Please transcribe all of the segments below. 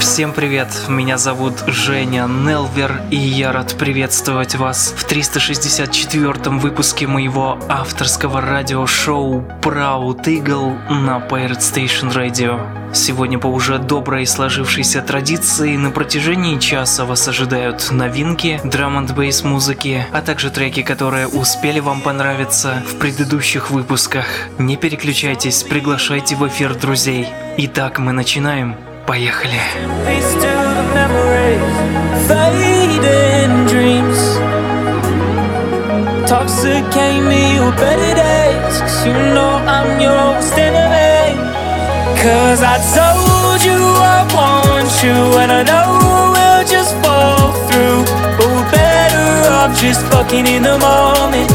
Всем привет, меня зовут Женя Нелвер, и я рад приветствовать вас в 364-м выпуске моего авторского радиошоу Proud Eagle на Pirate Station Radio. Сегодня по уже доброй сложившейся традиции на протяжении часа вас ожидают новинки драм н бейс музыки, а также треки, которые успели вам понравиться в предыдущих выпусках. Не переключайтесь, приглашайте в эфир друзей. Итак, мы начинаем. Поехали. Peace to the memories, fading dreams. Toxicate me with better days, cause you know I'm your worst enemy. Cause I told you I want you, and I know we'll just fall through. But we're better off just fucking in the moment.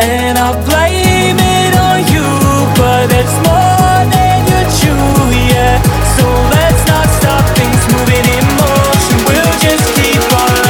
And I blame it on you, but it's more so let's not stop things moving in motion. We'll just keep on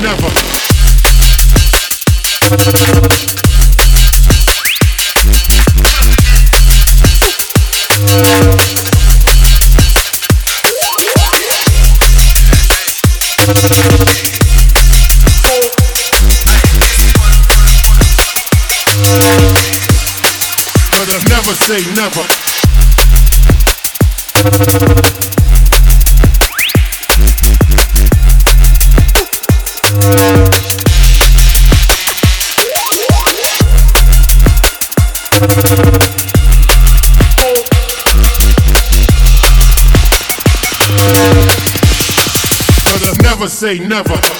But I never say never. It say a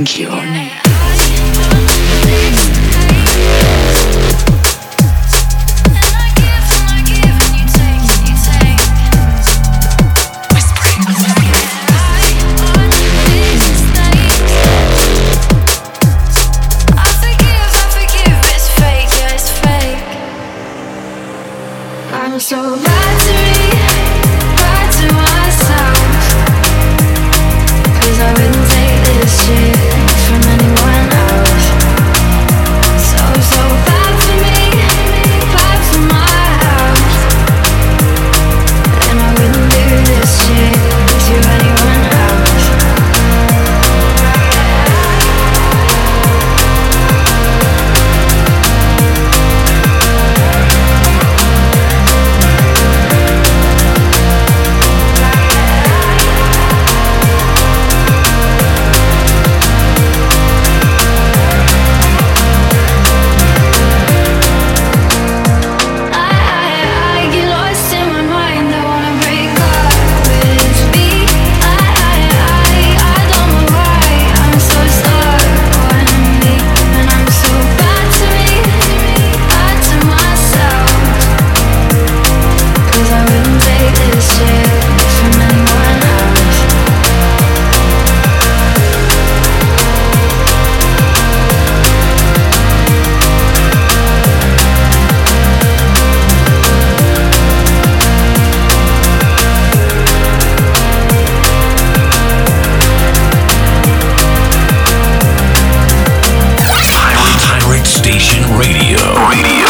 Whispering your Radio. Radio.